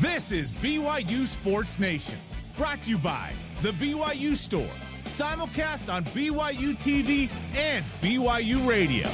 This is BYU Sports Nation, brought to you by The BYU Store, simulcast on BYU TV and BYU Radio.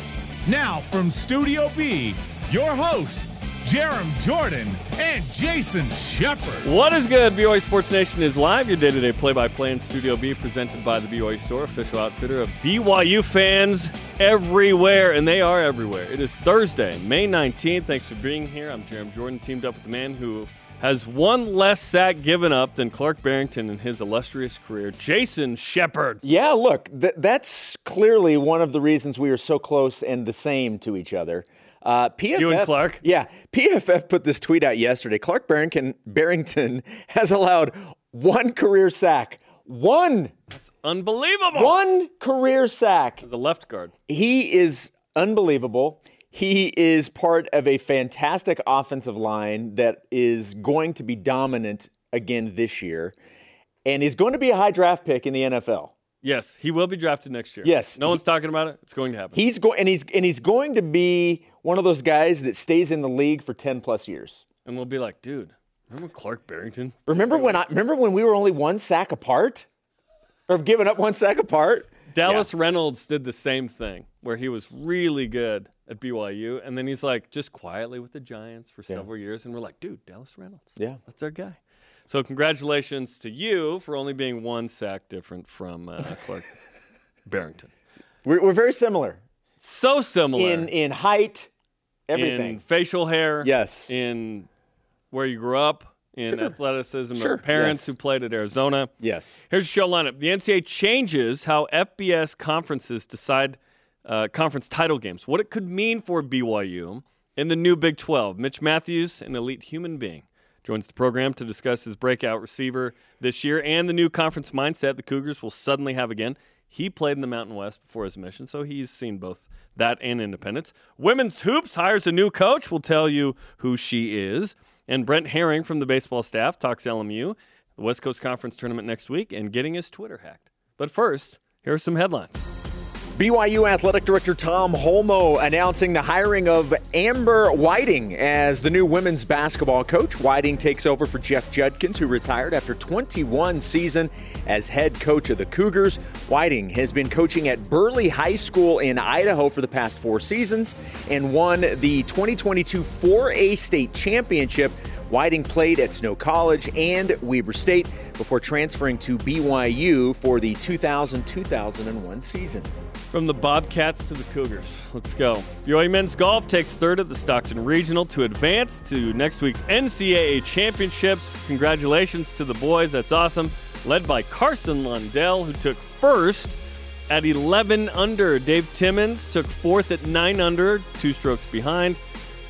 Now, from Studio B, your hosts, Jarom Jordan and Jason Shepard. What is good? BYU Sports Nation is live. Your day-to-day play-by-play in Studio B, presented by the BYU Store, official outfitter of BYU fans everywhere, and they are everywhere. It is Thursday, May 19th. Thanks for being here. I'm Jarom Jordan, teamed up with the man who has one less sack given up than Clark Barrington in his illustrious career, Jason Shepard. Yeah, look, th- that's clearly one of the reasons we are so close and the same to each other. Uh, PFF, You and Clark? Yeah, PFF put this tweet out yesterday. Clark Barrington, Barrington has allowed one career sack. One, That's unbelievable. one career sack. The left guard. He is unbelievable. He is part of a fantastic offensive line that is going to be dominant again this year. And he's going to be a high draft pick in the NFL. Yes, he will be drafted next year. Yes. No one's talking about it. It's going to happen. He's going and he's and he's going to be one of those guys that stays in the league for 10 plus years. and we'll be like, dude, remember Clark Barrington? Remember when I remember when we were only one sack apart? Or giving up one sack apart? Dallas Reynolds did the same thing where he was really good at BYU, and then he's like just quietly with the Giants for several years, and we're like, dude, Dallas Reynolds, Yeah. that's our guy. So congratulations to you for only being one sack different from uh, Clark Barrington. We're, we're very similar So similar in in height, everything. in facial hair, Yes. in where you grew up, in athleticism, Sure, of parents yes. who played at Arizona. yes. Here's your show lineup. The NCAA changes how FBS conferences decide uh, conference title games, what it could mean for BYU in the new Big 12. Mitch Matthews, an elite human being, joins the program to discuss his breakout receiver this year and the new conference mindset the Cougars will suddenly have again. He played in the Mountain West before his mission, so he's seen both that and independence. Women's Hoops hires a new coach. We'll tell you who she is. And Brent Herring from the baseball staff talks LMU, the West Coast Conference tournament next week, and getting his Twitter hacked. But first, here are some headlines. BYU Athletic Director Tom Holmoe announcing the hiring of Amber Whiting as the new women's basketball coach. Whiting takes over for Jeff Judkins, who retired after 21 season as head coach of the Cougars. Whiting has been coaching at Burley High School in Idaho for the past four seasons and won the 2022 4A state championship. Whiting played at Snow College and Weber State before transferring to BYU for the 2000 2001 season. From the Bobcats to the Cougars. Let's go. BYU men's golf takes third at the Stockton Regional to advance to next week's NCAA championships. Congratulations to the boys. That's awesome. Led by Carson Lundell, who took first at 11 under. Dave Timmins took fourth at 9 under, two strokes behind.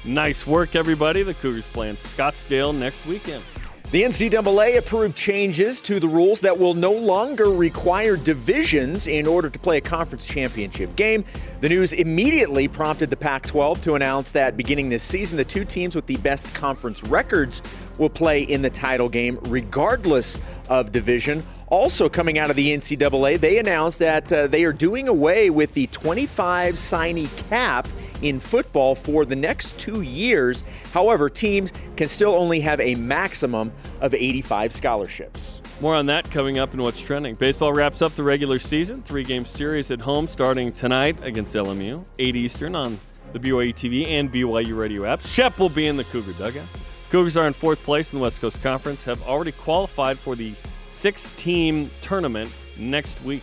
Nice work, everybody. The Cougars playing Scottsdale next weekend. The NCAA approved changes to the rules that will no longer require divisions in order to play a conference championship game. The news immediately prompted the Pac 12 to announce that beginning this season, the two teams with the best conference records will play in the title game regardless of division. Also, coming out of the NCAA, they announced that uh, they are doing away with the 25 signee cap in football for the next two years. However, teams can still only have a maximum of 85 scholarships. More on that coming up in what's trending. Baseball wraps up the regular season, three game series at home starting tonight against LMU, 8 Eastern on the BYU TV and BYU radio apps. Shep will be in the Cougar dugout. Cougars are in fourth place in the West Coast Conference, have already qualified for the six team tournament next week.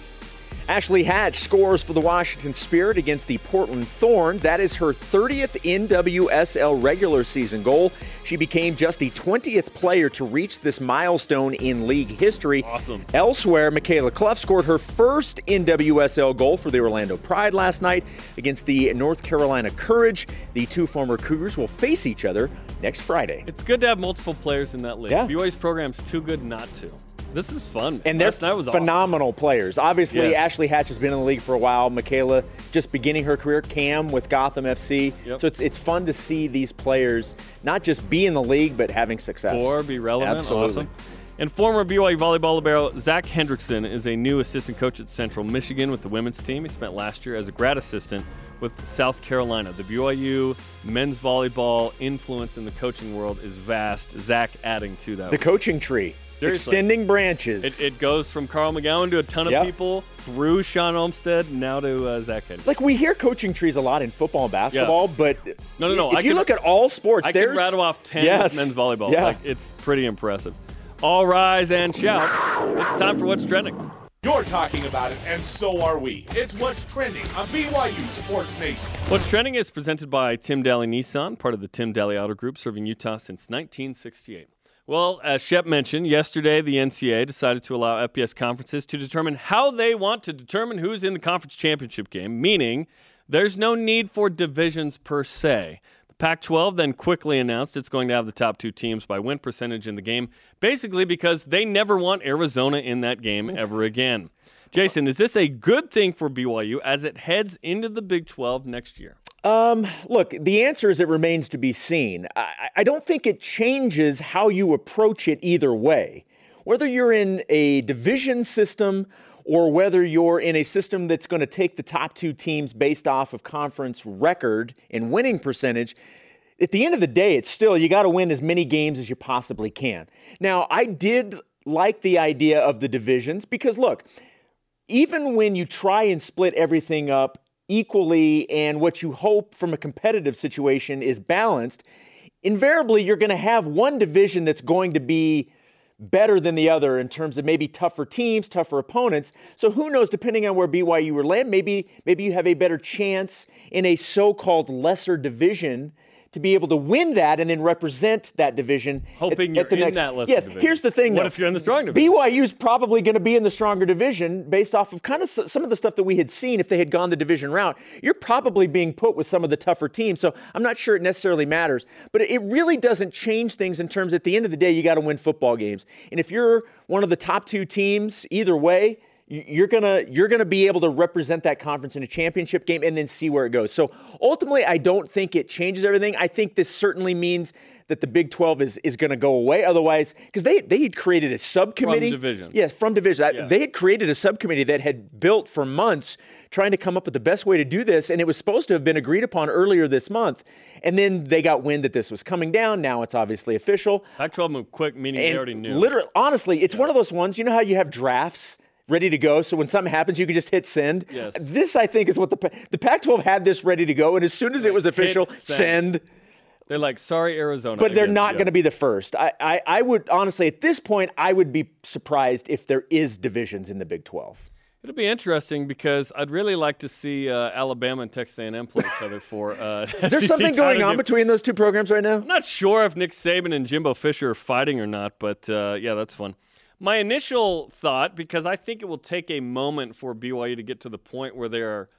Ashley Hatch scores for the Washington Spirit against the Portland Thorns. That is her 30th NWSL regular season goal. She became just the 20th player to reach this milestone in league history. Awesome. Elsewhere, Michaela Clough scored her first NWSL goal for the Orlando Pride last night against the North Carolina Courage. The two former Cougars will face each other next Friday. It's good to have multiple players in that league. Yeah. BYU's program's too good not to. This is fun. And they're was awesome. phenomenal players. Obviously, Yes. Ashley Hatch has been in the league for a while. Michaela just beginning her career. Cam with Gotham FC. Yep. So it's it's fun to see these players not just be in the league but having success. or be relevant. Absolutely. Awesome. And former BYU volleyball libero Zach Hendrickson is a new assistant coach at Central Michigan with the women's team. He spent last year as a grad assistant with South Carolina. The BYU men's volleyball influence in the coaching world is vast. Zach adding to that. The coaching tree. Seriously. Extending branches. It, it goes from Carl McGown to a ton of Yep. people through Shawn Olmstead now to uh, Zach Hedges. like we hear coaching trees a lot in football and basketball, but No, no, no, If I you can- look at all sports, I there's can rattle off 10 Yes. men's volleyball. Yeah. Like, it's pretty impressive. All rise and shout. It's time for What's Trending. You're talking about it, and so are we. It's what's trending on BYU Sports Nation. What's Trending is presented by Tim Dahle Nissan, part of the Tim Dahle Auto Group, serving Utah since 1968. Well, as Shep mentioned, yesterday the NCAA decided to allow FBS conferences to determine how they want to determine who's in the conference championship game, meaning there's no need for divisions per se. The Pac 12 then quickly announced it's going to have the top two teams by win percentage in the game, basically because they never want Arizona in that game ever again. Jason, is this a good thing for BYU as it heads into the Big 12 next year? Um, look, the answer is it remains to be seen. I, I don't think it changes how you approach it either way. Whether you're in a division system or whether you're in a system that's going to take the top two teams based off of conference record and winning percentage, at the end of the day, it's still you got to win as many games as you possibly can. Now, I did like the idea of the divisions because look, even when you try and split everything up equally and what you hope from a competitive situation is balanced, invariably you're going to have one division that's going to be better than the other in terms of maybe tougher teams, tougher opponents. So who knows, depending on where BYU will land, maybe maybe you have a better chance in a so-called lesser division to be able to win that and then represent that division. Hoping at, you're the in next. that lesser yes, division. here's the thing. What though. if you're in the strong division? BYU's probably going to be in the stronger division based off of kind of some of the stuff that we had seen if they had gone the division route. You're probably being put with some of the tougher teams. So I'm not sure it necessarily matters. But it really doesn't change things in terms at the end of the day, you got to win football games. And if you're one of the top two teams, either way, you're gonna you're gonna be able to represent that conference in a championship game and then see where it goes. So ultimately, I don't think it changes everything. I think this certainly means that the Big 12 is is going to go away. Otherwise, because they they had created a subcommittee division. Yes, from division. I- Yeah. They had created a subcommittee that had built for months trying to come up with the best way to do this, and it was supposed to have been agreed upon earlier this month. And then they got wind that this was coming down. Now it's obviously official. Pac 12 moved quick, meaning they already knew. Literally, honestly, it's one of those ones. You know how you have drafts ready to go, so when something happens, you can just hit send. Yes. This, I think, is what the the Pac-12 had this ready to go, and as soon as it was hit official, send. send. They're like, sorry, Arizona. But they're again. not Yeah. going to be the first. I, I, I would honestly, at this point, I would be surprised if there is divisions in the Big 12. It'll be interesting because I'd really like to see uh, Alabama and Texas A&M play each other for. Uh, Is there something going on between those two programs right now? I'm not sure if Nick Saban and Jimbo Fisher are fighting or not, but uh, yeah, that's fun. My initial thought, because I think it will take a moment for BYU to get to the point where there are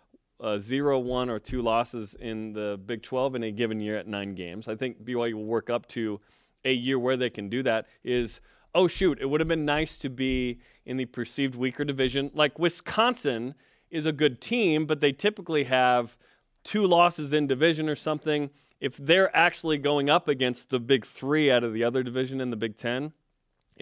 uh, zero, one, or two losses in the Big 12 in a given year at nine games. I think BYU will work up to a year where they can do that. Is oh shoot, it would have been nice to be in the perceived weaker division. Like Wisconsin is a good team, but they typically have two losses in division or something. If they're actually going up against the big three out of the other division in the Big Ten,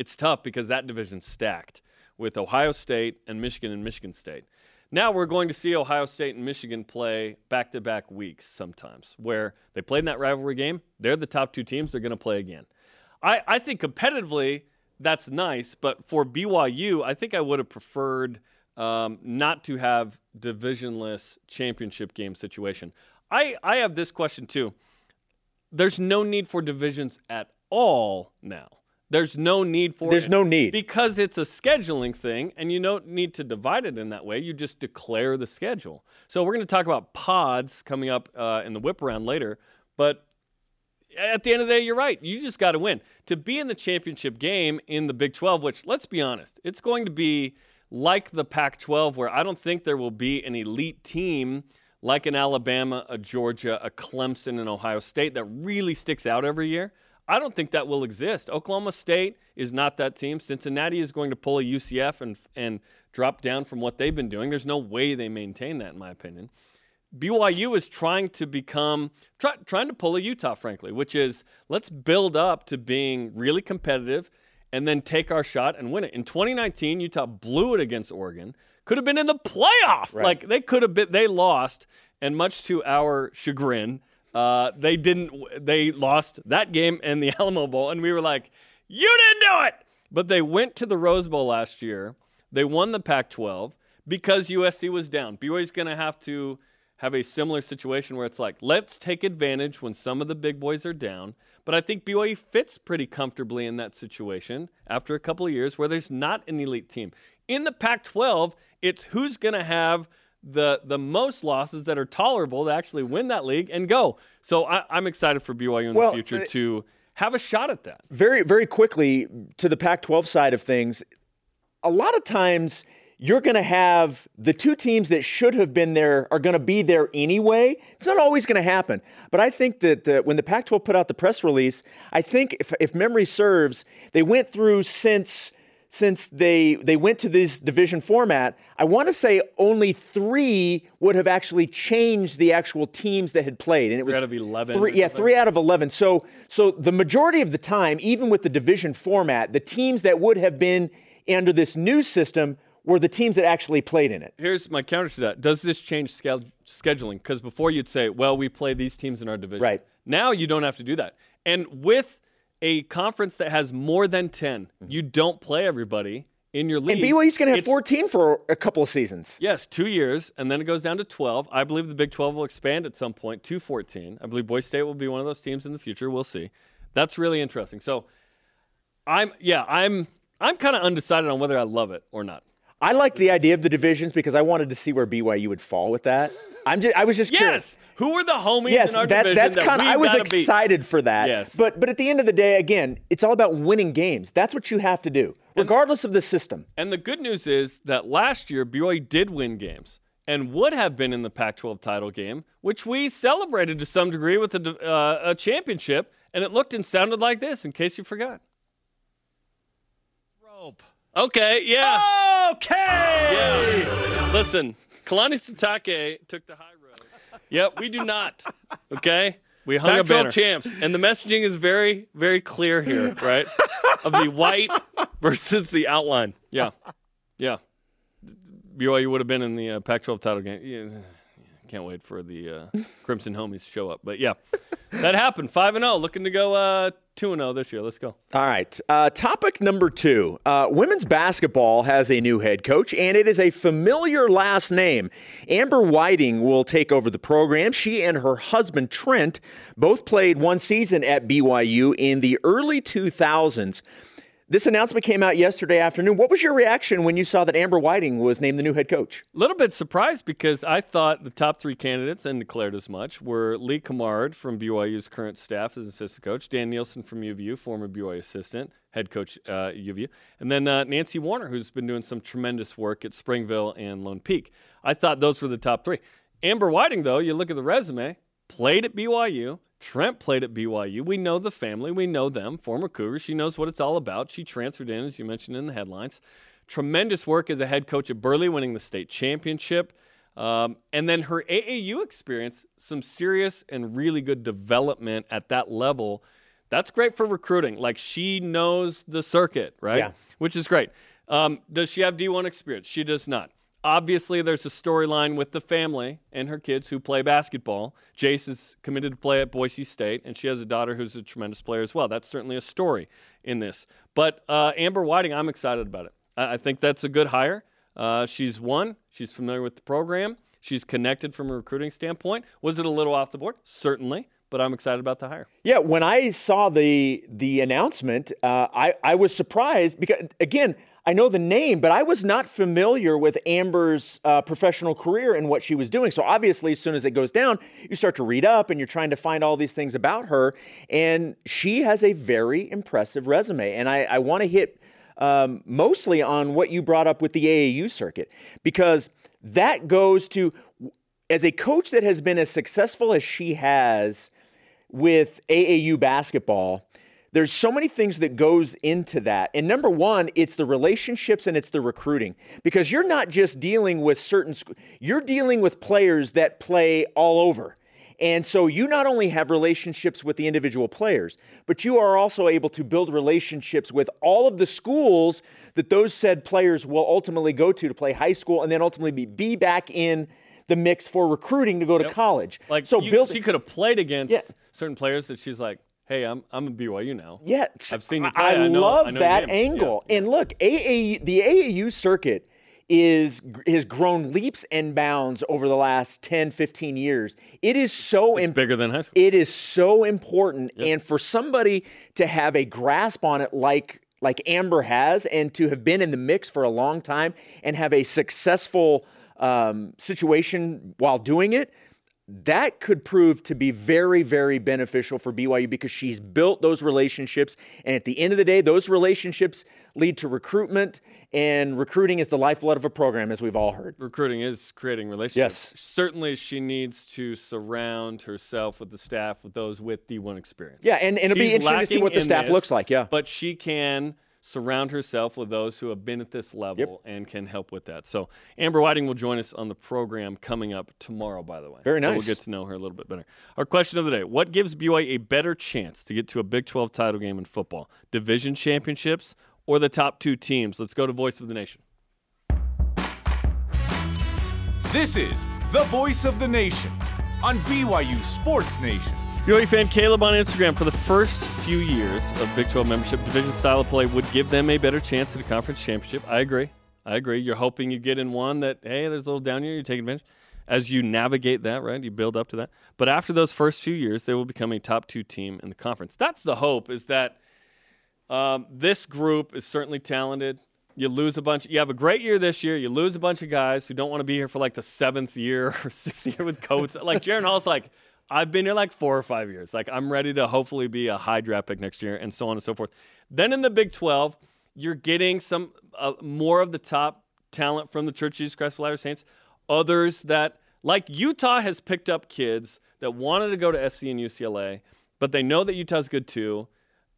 it's tough because that division's stacked with Ohio State and Michigan and Michigan State. Now we're going to see Ohio State and Michigan play back to back weeks sometimes where they played in that rivalry game. They're the top two teams. They're going to play again. I, I think competitively, that's nice, but for BYU, I think I would have preferred um, not to have divisionless championship game situation. I, I have this question too. There's no need for divisions at all now. There's no need for There's it no need. because it's a scheduling thing and you don't need to divide it in that way. You just declare the schedule. So we're going to talk about pods coming up uh, in the whip around later, but at the end of the day, you're right. You just got to win. To be in the championship game in the Big 12, which, let's be honest, it's going to be like the Pac 12, where I don't think there will be an elite team like an Alabama, a Georgia, a Clemson, and Ohio State that really sticks out every year. I don't think that will exist. Oklahoma State is not that team. Cincinnati is going to pull a UCF and, and drop down from what they've been doing. There's no way they maintain that, in my opinion. BYU is trying to become try, trying to pull a Utah, frankly, which is let's build up to being really competitive and then take our shot and win it. In 2019, Utah blew it against Oregon. Could have been in the playoff. Like they could have been. They lost, and much to our chagrin, uh, they didn't. They lost that game in the Alamo Bowl, and we were like, "You didn't do it!" But they went to the Rose Bowl last year. They won the Pac-12 because USC was down. BYU's going to have to have a similar situation where it's like, let's take advantage when some of the big boys are down. But I think BYU fits pretty comfortably in that situation after a couple of years where there's not an elite team. In the Pac 12, it's who's going to have the the most losses that are tolerable to actually win that league and go. So I, am excited for BYU in well, the future uh, to have a shot at that. Very, very quickly to the Pac 12 side of things, a lot of times you're going to have the two teams that should have been there are going to be there anyway. It's not always going to happen. But I think that uh, when the Pac 12 put out the press release, I think if, if memory serves, they went through since since they they went to this division format, I want to say only three would have actually changed the actual teams that had played, and it was three out of eleven. Three, yeah, three out of eleven. So so the majority of the time, even with the division format, the teams that would have been under this new system were the teams that actually played in it. Here's my counter to that. Does this change scheduling? Because before you'd say, well, we play these teams in our division. Right. Now you don't have to do that. And with a conference that has more than 10, mm-hmm. you don't play everybody in your league. And BYU's going to have 14 for a couple of seasons. Yes, two years, and then it goes down to 12. I believe the Big 12 will expand at some point to 14. I believe Boise State will be one of those teams in the future. We'll see. That's really interesting. So, I'm yeah, I'm I'm kind of undecided on whether I love it or not. I like the idea of the divisions because I wanted to see where BYU would fall with that. I'm just, I was just yes. Curious. Who were the homies yes, in our that, division? That's that kind of. I was excited beat. for that. Yes. But but at the end of the day, again, it's all about winning games. That's what you have to do, regardless and, of the system. And the good news is that last year BYU did win games and would have been in the Pac-12 title game, which we celebrated to some degree with a, uh, a championship, and it looked and sounded like this. In case you forgot. Rope. Okay, yeah. Okay. Yeah. Listen, Kalani Sitake took the high road. Yep, we do not. Okay? We hung Pac-12 a banner. champs, and the messaging is very, very clear here, right? of the white versus the outline. Yeah, yeah. BYU would have been in the uh, Pac-12 title game. Yeah. Can't wait for the uh, Crimson Homies to show up. But yeah, that happened. 5 and 0, looking to go uh, 2 and 0 this year. Let's go. All right. Uh, topic number two uh, Women's basketball has a new head coach, and it is a familiar last name. Amber Whiting will take over the program. She and her husband, Trent, both played one season at BYU in the early 2000s. This announcement came out yesterday afternoon. What was your reaction when you saw that Amber Whiting was named the new head coach? A little bit surprised because I thought the top three candidates, and declared as much, were Lee Cummard from BYU's current staff as assistant coach, Dan Nielsen from UVU, former BYU assistant, head coach uh, UVU, and then uh, Nancy Warner, who's been doing some tremendous work at Springville and Lone Peak. I thought those were the top three. Amber Whiting, though, you look at the resume, played at BYU, Trent played at BYU. We know the family. We know them. Former Cougar. She knows what it's all about. She transferred in, as you mentioned in the headlines. Tremendous work as a head coach at Burley, winning the state championship. Um, and then her AAU experience, some serious and really good development at that level. That's great for recruiting. Like she knows the circuit, right? Yeah. Which is great. Um, does she have D1 experience? She does not. Obviously, there's a storyline with the family and her kids who play basketball. Jace is committed to play at Boise State, and she has a daughter who's a tremendous player as well. That's certainly a story in this. But uh, Amber Whiting, I'm excited about it. I, I think that's a good hire. Uh, she's won. She's familiar with the program. She's connected from a recruiting standpoint. Was it a little off the board? Certainly but I'm excited about the hire. Yeah, when I saw the the announcement, uh, I I was surprised because again I know the name, but I was not familiar with Amber's uh, professional career and what she was doing. So obviously, as soon as it goes down, you start to read up and you're trying to find all these things about her. And she has a very impressive resume. And I, I want to hit um, mostly on what you brought up with the AAU circuit, because that goes to, as a coach that has been as successful as she has with AAU basketball there's so many things that goes into that and number one it's the relationships and it's the recruiting because you're not just dealing with certain you're dealing with players that play all over and so you not only have relationships with the individual players but you are also able to build relationships with all of the schools that those said players will ultimately go to to play high school and then ultimately be, be back in the mix for recruiting to go to college. Like so, you, build, she could have played against Yeah. certain players that she's like, "Hey, I'm I'm a BYU now." Yeah, I've seen you I- play. I, I know- love I that angle. Yeah, And look, AAU, the AAU circuit is has grown leaps and bounds over the last 10, 15 years. It is so It's bigger than high school. it is so important and for somebody to have a grasp on it like like Amber has and to have been in the mix for a long time and have a successful um, situation while doing it that could prove to be very, very beneficial for BYU because she's built those relationships. And at the end of the day, those relationships lead to recruitment, and recruiting is the lifeblood of a program, as we've all heard. recruiting is creating relationships. Yes. Certainly, she needs to surround herself with the staff, with those with D1 experience. Yeah, and, and it'll be interesting to see what the staff this, looks like. Yeah. But she can surround herself with those who have been at this level and can help with that. So Amber Whiting will join us on the program coming up tomorrow, by the way. Very So nice. we'll get to know her a little bit better. Our question of the day What gives BYU a better chance to get to a Big 12 title game in football? Division championships or the top two teams? Let's go to Voice of the Nation. This is the voice of the nation on BYU Sports Nation. BYU fan Caleb on Instagram for the first few years of Big 12 membership, division style of play would give them a better chance at a conference championship. I agree. I agree. You're hoping you get in one that, hey, there's a little down year, you take advantage. As you navigate that, right, you build up to that. But after those first few years, they will become a top two team in the conference. That's the hope, is that um, this group is certainly talented. You lose a bunch. You have a great year this year. You lose a bunch of guys who don't want to be here for like the seventh year or sixth year with coats. like Jaren Hall's like, I've been here like four or five years. Like I'm ready to hopefully be a high draft pick next year, and so on and so forth. Then in the Big 12, you're getting some uh, more of the top talent from the Church Jesus Christ of Latter Saints. Others that, like Utah, has picked up kids that wanted to go to SC and UCLA, but they know that Utah's good too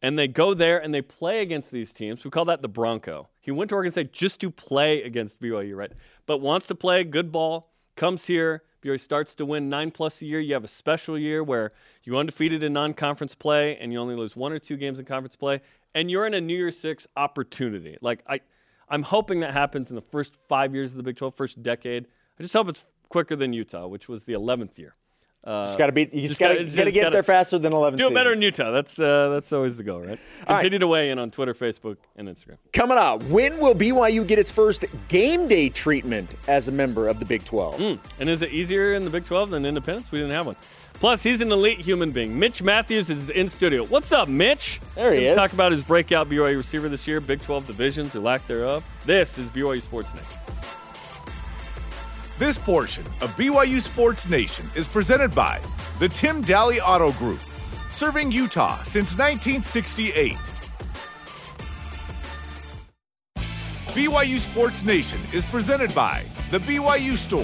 and they go there and they play against these teams. We call that the Bronco. He went to Oregon State just to play against BYU, right? But wants to play good ball, comes here. BYU starts to win nine plus a year. You have a special year where you undefeated in non-conference play and you only lose one or two games in conference play, and you're in a New Year's Six opportunity. Like I, I'm hoping that happens in the first five years of the Big 12, first decade. I just hope it's quicker than Utah, which was the 11th year. Uh, just got to be. You just just got to gotta- got to just get gotta there faster than 11. do it better in Utah. That's uh, that's always the goal, right? Continue to weigh in on Twitter, Facebook, and Instagram. Coming up, when will BYU get its first game day treatment as a member of the Big 12? Hmm. And is it easier in the Big 12 than Independence? We didn't have one. Plus, he's an elite human being. Mitch Matthews is in studio. What's up, Mitch? There he is. Talk about his breakout BYU receiver this year, Big 12 divisions or lack thereof. This is BYU Sports Nation. This portion of BYU Sports Nation is presented by the Tim Dahle Auto Group, serving Utah since 1968. BYU Sports Nation is presented by the BYU Store,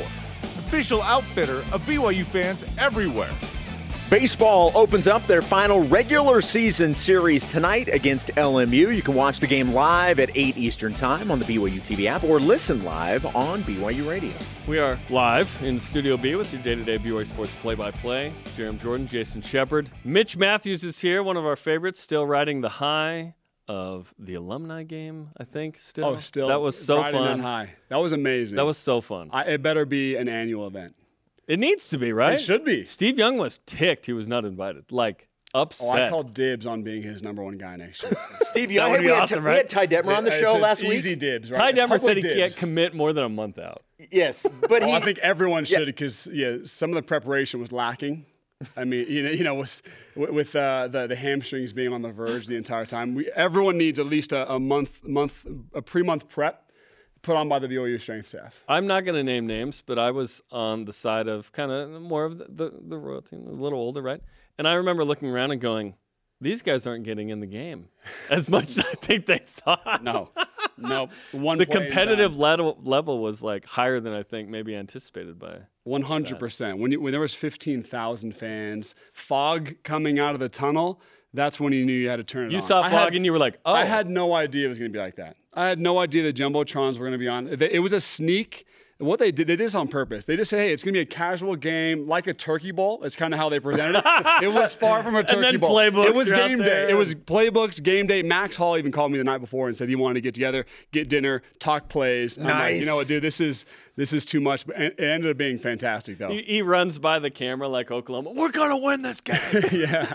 official outfitter of BYU fans everywhere. Baseball opens up their final regular season series tonight against LMU. You can watch the game live at 8 Eastern Time on the BYU TV app or listen live on BYU Radio. We are live in Studio B with your day-to-day BYU Sports play-by-play. Jarom Jordan, Jason Shepard. Mitch Matthews is here, one of our favorites, still riding the high of the alumni game, I think, still. Oh, still. That was so riding fun. That high. That was amazing. That was so fun. I, it better be an annual event. It needs to be, right? It should be. Steve Young was ticked he was not invited. Like, upset. Oh, I called dibs on being his number one guy next year. Steve, That would we, be had, awesome, we had Ty Detmer on the It's show an last Easy week. Easy dibs, right? Detmer Public said he can't commit more than a month out. Yes, but Oh, he, I think everyone should because yeah, some of the preparation was lacking. I mean, you know, you know, with, with uh, the the hamstrings being on the verge the entire time, we, everyone needs at least a, a month month a pre month prep put on by the BYU strength staff. I'm not going to name names, but I was on the side of kind of more of the, the, the royal team, a little older, right? And I remember looking around and going, these guys aren't getting in the game as much as I think they thought. No, no, one The competitive level, level was like higher than I think maybe anticipated by. One hundred percent. When you, when there was fifteen thousand fans, fog coming out of the tunnel, that's when you knew you had to turn it You on. saw fog had- and you were like, oh. I had no idea it was going to be like that. I had no idea the jumbotrons were going to be on. It was a sneak what they did, they did this on purpose. They just said, hey, it's going to be a casual game, like a turkey bowl. It's kind of how they presented it. it was far from a turkey and then bowl. playbooks it was game day. It was playbooks, game day. Max Hall even called me the night before and said he wanted to get together, get dinner, talk plays. And I'm like, Nice. you know what, dude, this is this is too much. But it ended up being fantastic, though. He, he runs by the camera like Oklahoma. We're gonna win this game. yeah.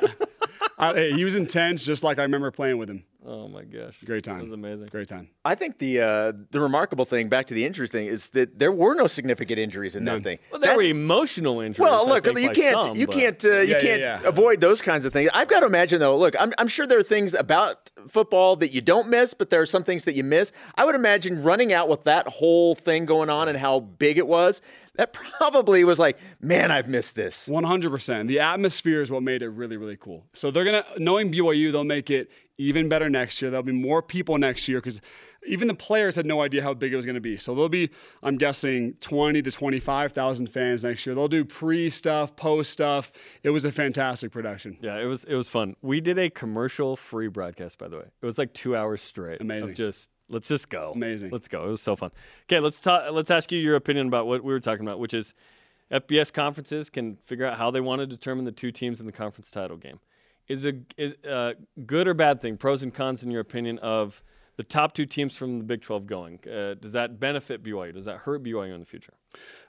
I, hey, he was intense, just like I remember playing with him. Oh my gosh, Great time. That was amazing. Great time. I think the uh, the remarkable thing, back to the injury thing, is that there were no significant injuries in None. that thing. Well, there That- were emotional injuries. Well, I look, think, you can't some, you but- can't uh, you Yeah, yeah, can't yeah. avoid those kinds of things. I've got to imagine though. Look, I'm I'm sure there are things about football that you don't miss, but there are some things that you miss. I would imagine running out with that whole thing going on and how big it was. That probably was like, man, I've missed this. 100%. The atmosphere is what made it really, really cool. So they're going to, knowing BYU, they'll make it even better next year. There'll be more people next year because even the players had no idea how big it was going to be. So there'll be, I'm guessing, 20 to 25,000 fans next year. They'll do pre stuff, post stuff. It was a fantastic production. Yeah, it was it was fun. We did a commercial free broadcast, by the way. It was like two hours straight. Amazing. just let's just go. Amazing. Let's go. It was so fun. Okay, let's talk. Let's ask you your opinion about what we were talking about, which is FBS conferences can figure out how they want to determine the two teams in the conference title game. Is a is a good or bad thing? Pros and cons, in your opinion, of the top two teams from the Big 12 going. Uh, does that benefit BYU? Does that hurt BYU in the future?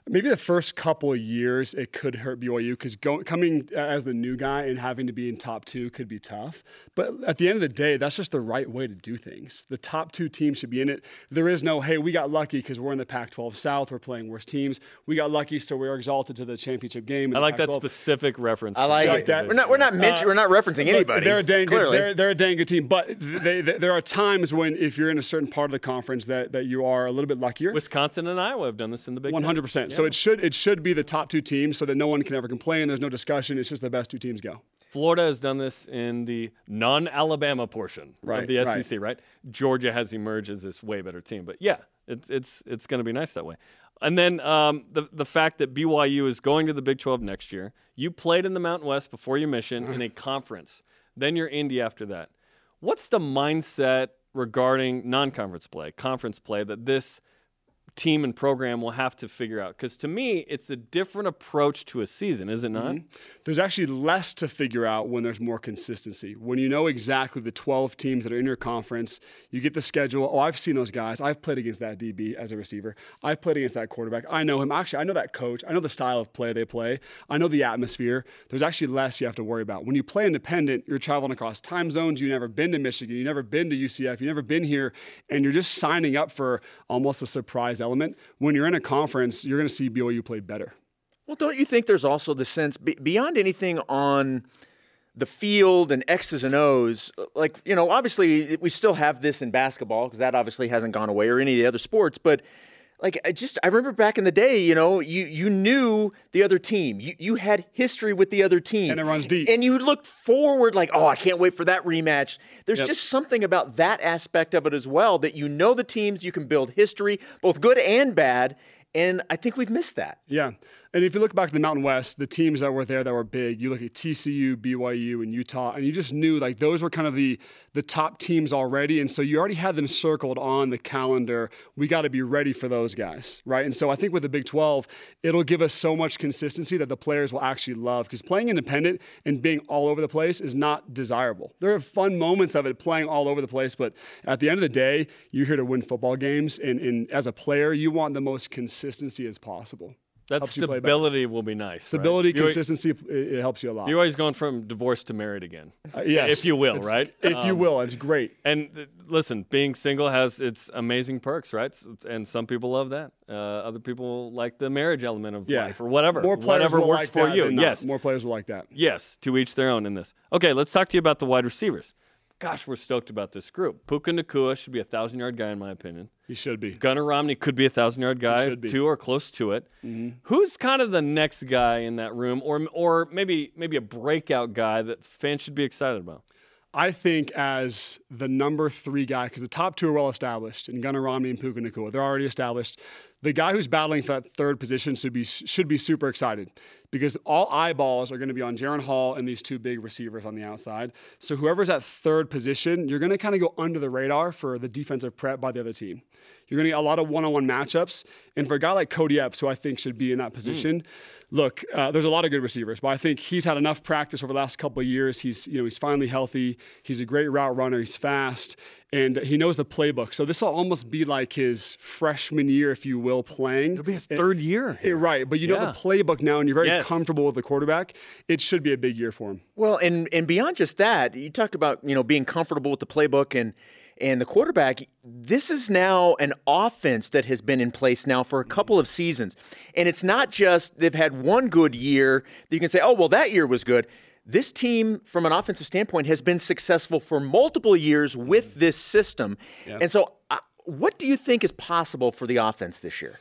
Maybe the first couple of years it could hurt BYU because coming as the new guy and having to be in top two could be tough. But at the end of the day, that's just the right way to do things. The top two teams should be in it. There is no, hey, we got lucky because we're in the Pac-12 South. We're playing worse teams. We got lucky, so we are exalted to the championship game. I like that Pac-12. specific reference. I to like that. We're not we're not mention, uh, we're not referencing Look, anybody. They're a dang good, they're, they're a dang good team, but they, they, there are times when if you're in a certain part of the conference that, that you are a little bit luckier. Wisconsin and Iowa have done this in the Big One Ten. Hundred percent. So it should it should be the top two teams, so that no one can ever complain. There's no discussion. It's just the best two teams go. Florida has done this in the non-Alabama portion of Right, the right. SEC, right. Georgia has emerged as this way better team, but yeah, it's it's it's going to be nice that way. And then um, the the fact that BYU is going to the Big 12 next year. You played in the Mountain West before your mission in a conference. Then you're Indy after that. What's the mindset regarding non-conference play, conference play that this team and program will have to figure out? Because to me, it's a different approach to a season, is it not? Mm-hmm. There's actually less to figure out when there's more consistency. When you know exactly the 12 teams that are in your conference, you get the schedule. Oh, I've seen those guys. I've played against that DB as a receiver. I've played against that quarterback. I know him. Actually, I know that coach. I know the style of play they play. I know the atmosphere. There's actually less you have to worry about. When you play independent, you're traveling across time zones. You've never been to Michigan. You've never been to UCF. You've never been here. And you're just signing up for almost a surprise element. When you're in a conference, you're going to see BYU play better. Well, don't you think there's also the sense be- beyond anything on the field and X's and O's? Like, you know, obviously we still have this in basketball because that obviously hasn't gone away or any of the other sports, but like I just I remember back in the day, you know, you you knew the other team. You you had history with the other team. And it runs deep. And you looked forward like, "Oh, I can't wait for that rematch." There's Yep. just something about that aspect of it as well that you know the teams, you can build history, both good and bad, and I think we've missed that. Yeah. And if you look back to the Mountain West, the teams that were there that were big, you look at TCU, BYU, and Utah, and you just knew like those were kind of the the top teams already. And so you already had them circled on the calendar. We got to be ready for those guys, right? And so I think with the Big 12, it'll give us so much consistency that the players will actually love because playing independent and being all over the place is not desirable. There are fun moments of it playing all over the place, but at the end of the day, you're here to win football games. And, and as a player, you want the most consistency as possible. That Helps you play better. stability will be nice. Stability, right? Consistency, it, it helps you a lot. You're always going from divorced to married again, Uh, yes. if you will, It's- right? If you Um, will, it's great. And th- listen, being single has its amazing perks, right? And some people love that. Uh, other people like the marriage element of Yeah. life or whatever. More players whatever will works like for that you. not. Yes. More players will like that. Yes, to each their own in this. Okay, let's talk to you about the wide receivers. Gosh, we're stoked about this group. Puka Nacua should be a thousand yard guy in my opinion. He should be. Gunnar Romney could be a thousand yard guy, two or close to it. Mm-hmm. Who's kind of the next guy in that room, or or maybe maybe a breakout guy that fans should be excited about? I think as the number three guy, because the top two are well established, and Gunnar Romney and Puka Nacua, they're already established. the guy who's battling for that third position should be should be super excited because all eyeballs are going to be on Jaren Hall and these two big receivers on the outside. So whoever's at third position, you're going to kind of go under the radar for the defensive prep by the other team. You're going to get a lot of one-on-one matchups, and for a guy like Kody Epps, who I think should be in that position, mm. look, uh, there's a lot of good receivers, but I think he's had enough practice over the last couple of years. He's you know he's finally healthy. He's a great route runner. He's fast, and he knows the playbook. So this will almost be like his freshman year, if you will, playing. It'll be his third year. It, right, but you yeah. know the playbook now, and you're very yes. Comfortable with the quarterback. It should be a big year for him. Well, and and beyond just that, you talk about you know being comfortable with the playbook and and the quarterback. This is now an offense that has been in place now for a couple of seasons, and it's not just they've had one good year that you can say, oh well, that year was good this team, from an offensive standpoint, has been successful for multiple years with this system. Yeah. And so, uh, what do you think is possible for the offense this year?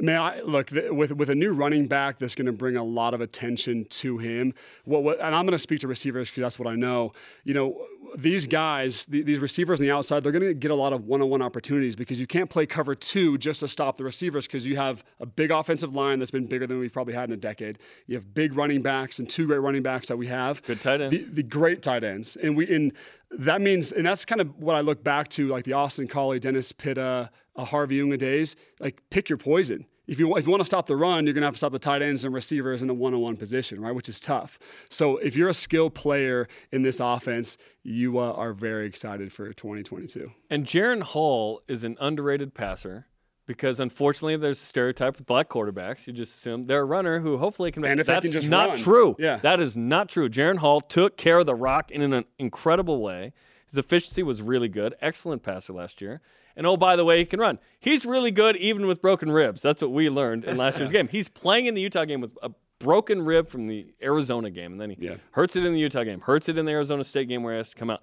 Man, I, look with with a new running back that's going to bring a lot of attention to him. What, what and I'm going to speak to receivers because that's what I know. You know, these guys, the, these receivers on the outside, they're going to get a lot of one-on-one opportunities because you can't play cover two just to stop the receivers because you have a big offensive line that's been bigger than we've probably had in a decade. You have big running backs and two great running backs that we have. Good tight ends. The, the great tight ends, and we and that means, and that's kind of what I look back to, like the Austin Collie, Dennis Pitta, uh, Harvey Unga days. Like pick your poison if you, if you want to stop the run, you're going to have to stop the tight ends and receivers in a one on one position, right? Which is tough. So if you're a skilled player in this offense, you uh, are very excited for 2022. And Jaren Hall is an underrated passer because unfortunately there's a stereotype with black quarterbacks. You just assume they're a runner who hopefully can. And if that's just not run. true. Yeah, that is not true. Jaren Hall took care of the rock in an incredible way. His efficiency was really good. Excellent passer last year. And oh, by the way, he can run. He's really good even with broken ribs. That's what we learned in last year's game. He's playing in the Utah game with a broken rib from the Arizona game, and then he yeah. hurts it in the Utah game, hurts it in the Arizona State game where he has to come out.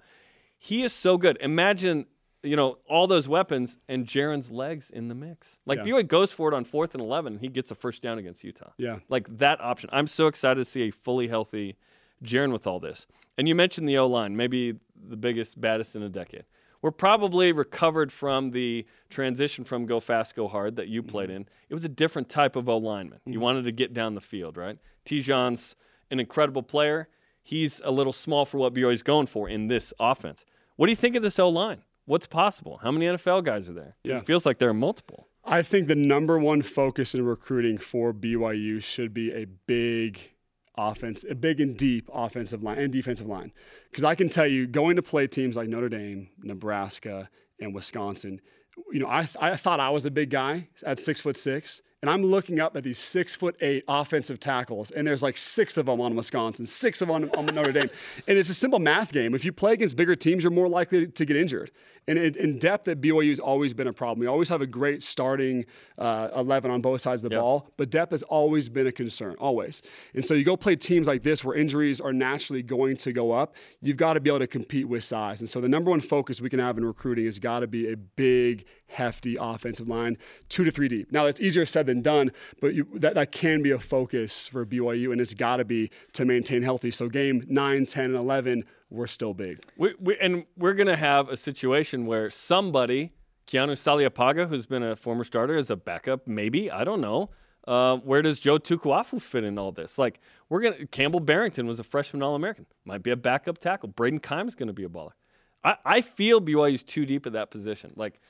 He is so good. Imagine, you know, all those weapons and Jaren's legs in the mix. Like yeah. BYU goes for it on fourth and eleven, and he gets a first down against Utah. Yeah, like that option. I'm so excited to see a fully healthy Jaren with all this. And you mentioned the O line, maybe the biggest, baddest in a decade we're probably recovered from the transition from go fast, go hard that you played mm-hmm. in. It was a different type of O lineman. Mm-hmm. You wanted to get down the field, right? Tejan's an incredible player. He's a little small for what BYU's going for in this offense. What do you think of this O line? What's possible? How many NFL guys are there? Yeah. It feels like there are multiple. I think the number one focus in recruiting for BYU should be a big offense, a big and deep offensive line and defensive line. Because I can tell you, going to play teams like Notre Dame, Nebraska, and Wisconsin, you know, I, I thought I was a big guy at six foot six. And I'm looking up at these six foot eight offensive tackles, and there's like six of them on Wisconsin, six of them on, on Notre Dame. And it's a simple math game. If you play against bigger teams, you're more likely to get injured. And in depth at BYU has always been a problem. We always have a great starting uh, 11 on both sides of the yep. ball, but depth has always been a concern, always. And so you go play teams like this where injuries are naturally going to go up, you've got to be able to compete with size. And so the number one focus we can have in recruiting has got to be a big, hefty offensive line, two to three deep. Now, that's easier said than done, but you, that, that can be a focus for BYU, and it's got to be to maintain healthy. So game 9, 10, and 11 we're still big. We, we, and we're going to have a situation where somebody, Keanu Saleapaga, who's been a former starter, as a backup, maybe, I don't know. Uh, where does Joe Tukuafu fit in all this? Like, we're going to, Campbell Barrington was a freshman All American, might be a backup tackle. Brayden Keim's going to be a baller. I, I feel BYU's too deep at that position. Like,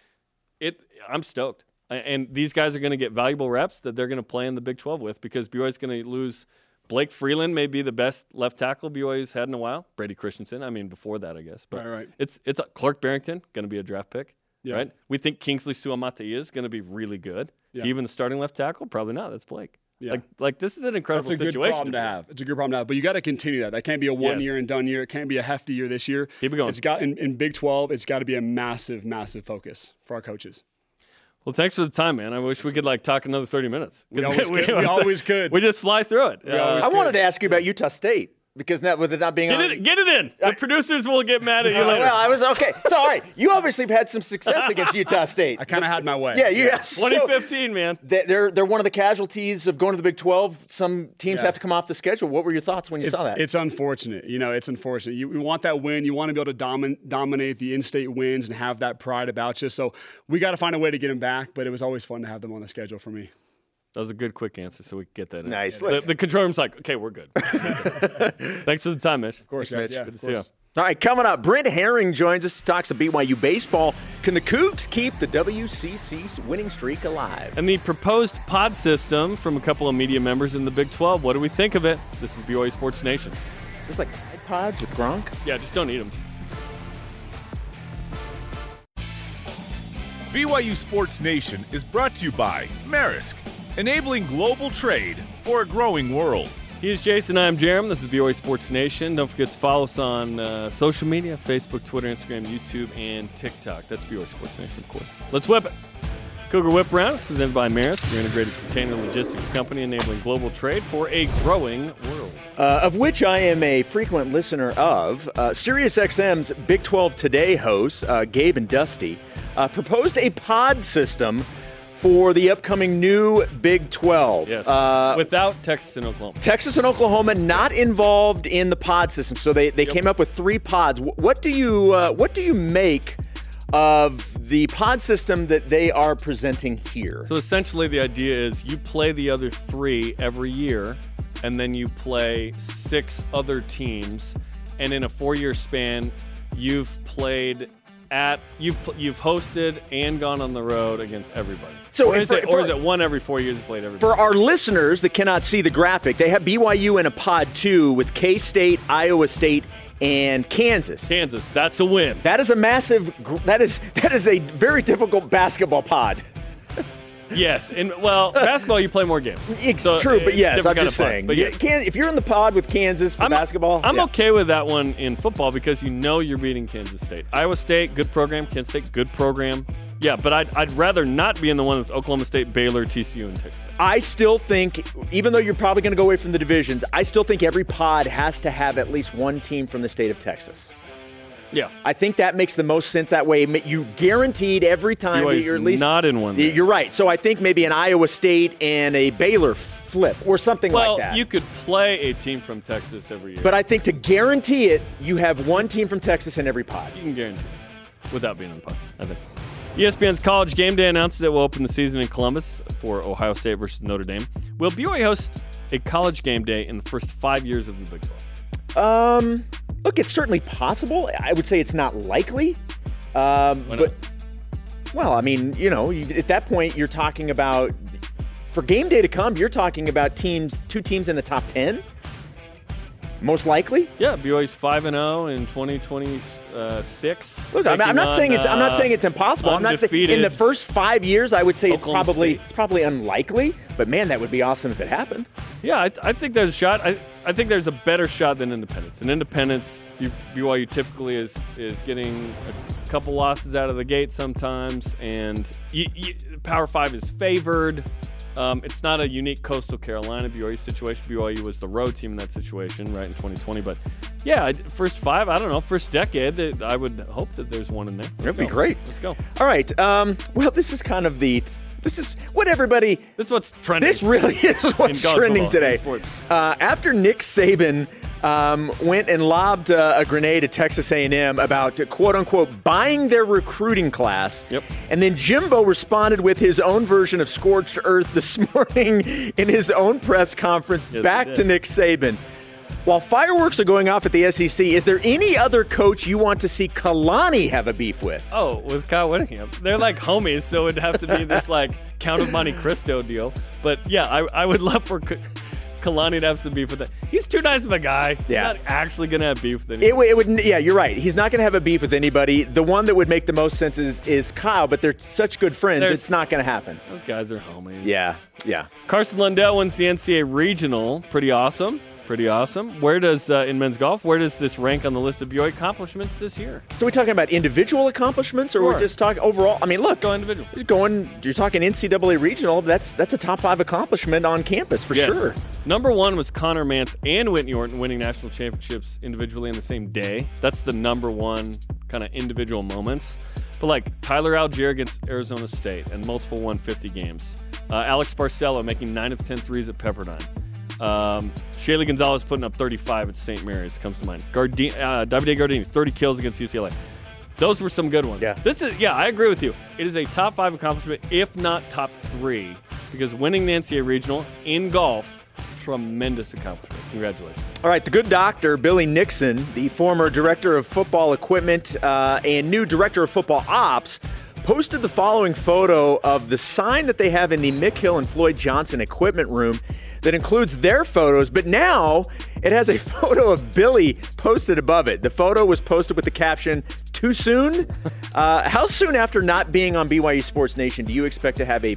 it, I'm stoked. And these guys are going to get valuable reps that they're going to play in the Big 12 with because BYU's going to lose Blake Freeland may be the best left tackle BYU's had in a while. Brady Christensen, I mean, before that, I guess. But right, right. it's it's a, Clark Barrington going to be a draft pick, yeah. right? We think Kingsley Suamataia is going to be really good. Is yeah. he even the starting left tackle? Probably not. That's Blake. Yeah. Like, like this is an incredible That's a situation. good problem to have. It's a good problem to have. But you got to continue that. That can't be a one yes. year and done year. It can't be a hefty year this year. Keep it going. It's got in, in Big 12, it's got to be a massive, massive focus for our coaches. Well, thanks for the time, man. I wish we could like talk another thirty minutes. We always, we, could. we always could. We just fly through it. Uh, I wanted to ask you about Utah State. Because that with it not being Get on. it, get it in. The producers will get mad at you Uh, later. well, I was okay. So, all right, you obviously have had some success against Utah State. I kind of had my way. yeah, you. Yes. 2015, man. they're they're one of the casualties of going to the Big 12. Some teams Yeah. have to come off the schedule. What were your thoughts when you It's, saw that? it's unfortunate. You know, it's unfortunate. You, you want that win. You want to be able to domin- dominate the in-state wins and have that pride about you. So we got to find a way to get them back. But it was always fun to have them on the schedule for me. That was a good, quick answer, so we could get that in. Nice. The, the control room's like, okay, we're good. Thanks for the time, Mitch. Of course, Thanks, guys. Yeah, Mitch. of See ya. course. All right, coming up, Brent Herring joins us, to talk of BYU baseball. Can the Cougs keep the WCC's winning streak alive? And the proposed pod system from a couple of media members in the Big 12. What do we think of it? This is BYU Sports Nation. It's like iPods with Gronk. Yeah, just don't eat them. BYU Sports Nation is brought to you by Maersk, enabling global trade for a growing world. He is Jason. I'm Jarom. This is BYU Sports Nation. Don't forget to follow us on uh, social media Facebook, Twitter, Instagram, YouTube, and TikTok. That's BYU Sports Nation, of course. Let's whip it. Cougar Whip Round is presented by Maersk, your integrated container logistics company enabling global trade for a growing world. uh, of which I am a frequent listener of. Uh, SiriusXM's Big 12 Today hosts, uh, Gabe and Dusty, uh, proposed a pod system for the upcoming new Big 12. Yes. Uh, Without Texas and Oklahoma. Texas and Oklahoma not involved in the pod system, so they, they came up with three pods. What do you uh, what do you make of the pod system that they are presenting here? So essentially, the idea is you play the other three every year, and then you play six other teams, and in a four-year span, you've played at you've you've hosted and gone on the road against everybody. So, or is for- it or is it one every four years? Played every. For our listeners that cannot see the graphic, they have BYU in a pod two with K State, Iowa State, and Kansas. Kansas, that's a win. That is a massive. That is that is a very difficult basketball pod. Yes, and well, basketball you play more games. It's So true, but it's yes, I'm just fun. saying. But yes. Can, if you're in the pod with Kansas for I'm, basketball, I'm yeah. okay with that one in football because you know you're beating Kansas State. Iowa State, good program. Kansas State, good program. Yeah, but I'd, I'd rather not be in the one with Oklahoma State, Baylor, TCU, and Texas. I still think, even though you're probably going to go away from the divisions, I still think every pod has to have at least one team from the state of Texas. Yeah. I think that makes the most sense that way. You guaranteed every time that you're at least not in one there. You're right. So I think maybe an Iowa State and a Baylor flip or something Well, like that. Well, you could play a team from Texas every year. but I think to guarantee it, you have one team from Texas in every pod. you can guarantee it without being on the pod, I think. ESPN's College Game Day announces it will open the season in Columbus for Ohio State versus Notre Dame. Will BYU host a College Game Day in the first five years of the Big 12? Um, look, it's certainly possible. I would say it's not likely. Um, not? but well, I mean, you know, you, at that point, you're talking about for game day to come. You're talking about teams, two teams in the top ten, most likely. Yeah, BYU's five and zero in 2026. Look, I'm, I'm not saying it's. I'm not uh, saying it's impossible. I'm not saying in the first five years. I would say it's probably State. it's probably unlikely. But man, that would be awesome if it happened. Yeah, I, I think there's a shot. I, I think there's a better shot than Independence. And Independence, BYU typically is is getting a couple losses out of the gate sometimes, and you, you, Power Five is favored. Um, it's not a unique Coastal Carolina BYU situation. BYU was the road team in that situation, right in 2020. But yeah, first five, I don't know, first decade, I would hope that there's one in there. Let's That'd be great. Let's go. All right. Um, well, this is kind of the. This is what everybody This is what's trending. This really is what's trending football, today. Uh, after Nick Saban um, went and lobbed uh, a grenade at Texas A&M about "quote unquote" buying their recruiting class, Yep. and then Jimbo responded with his own version of scorched earth this morning in his own press conference Yes, back to Nick Saban. While fireworks are going off at the SEC, is there any other coach you want to see Kalani have a beef with? Oh, with Kyle Whittingham. They're like homies, so it'd have to be this like Count of Monte Cristo deal. But yeah, I, I would love for Kalani to have some beef with that. He's too nice of a guy. Yeah. He's not actually going to have beef with It, would- it would, yeah, you're right. He's not going to have a beef with anybody. The one that would make the most sense is, is Kyle, but they're such good friends, There's- it's not going to happen. Those guys are homies. Yeah, yeah. Carson Lundell wins the NCAA regional. Pretty awesome. Pretty awesome. Where does uh, in men's golf? Where does this rank on the list of BYU accomplishments this year? So we talking about individual accomplishments, or we're just talking overall? I mean, look, Go individual. Just going. You're talking NCAA regional. That's that's a top five accomplishment on campus for Yes. sure. Number one was Conner Mantz and Whittni Orton winning national championships individually in the same day. That's the number one kind of individual moments. But like Tyler Algier against Arizona State and multiple 150 games. Uh, Alex Barcelo making 9 of 10 threes at Pepperdine. Um, Shaylee Gonzalez putting up 35 at St. Mary's comes to mind. Gardini, uh, Davide Gardini, 30 kills against UCLA. Those were some good ones. Yeah. This is yeah, I agree with you. It is a top five accomplishment, if not top three, because winning the NCAA regional in golf, tremendous accomplishment. Congratulations. All right, the good doctor, Billy Nixon, the former director of football equipment uh, and new director of football ops, posted the following photo of the sign that they have in the Mick Hill and Floyd Johnson equipment room that includes their photos, but now it has a photo of Billy posted above it. The photo was posted with the caption, Too soon? Uh, how soon after not being on BYU Sports Nation do you expect to have a,